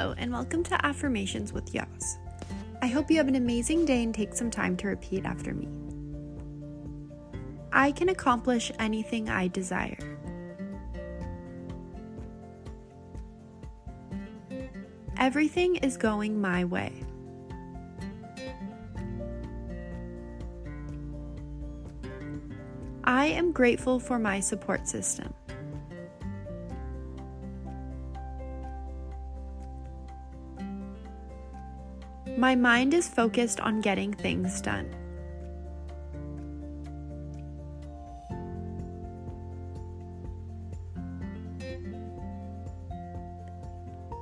Hello, and welcome to Affirmations with Yas. I hope you have an amazing day and take some time to repeat after me. I can accomplish anything I desire. Everything is going my way. I am grateful for my support system. My mind is focused on getting things done.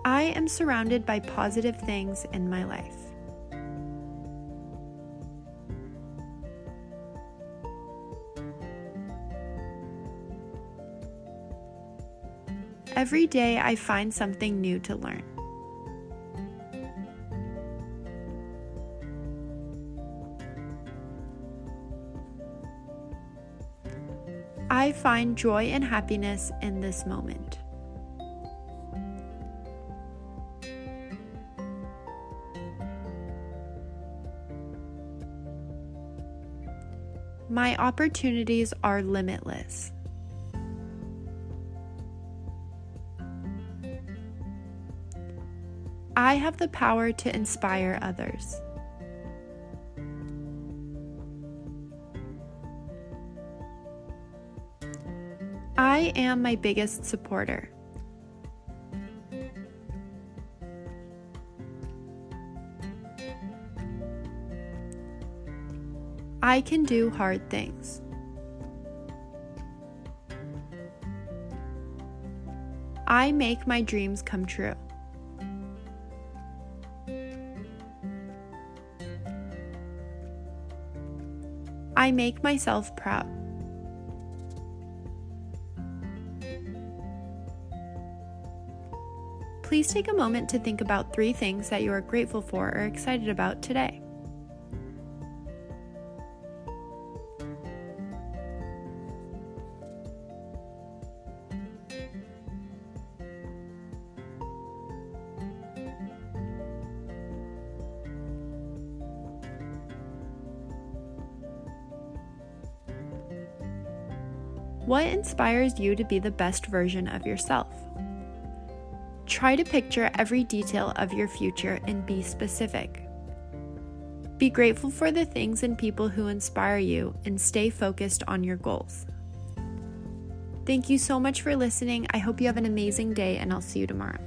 I am surrounded by positive things in my life. Every day I find something new to learn. I find joy and happiness in this moment. My opportunities are limitless. I have the power to inspire others. I am my biggest supporter. I can do hard things. I make my dreams come true. I make myself proud. Please take a moment to think about three things that you are grateful for or excited about today. What inspires you to be the best version of yourself? Try to picture every detail of your future and be specific. Be grateful for the things and people who inspire you and stay focused on your goals. Thank you so much for listening. I hope you have an amazing day, and I'll see you tomorrow.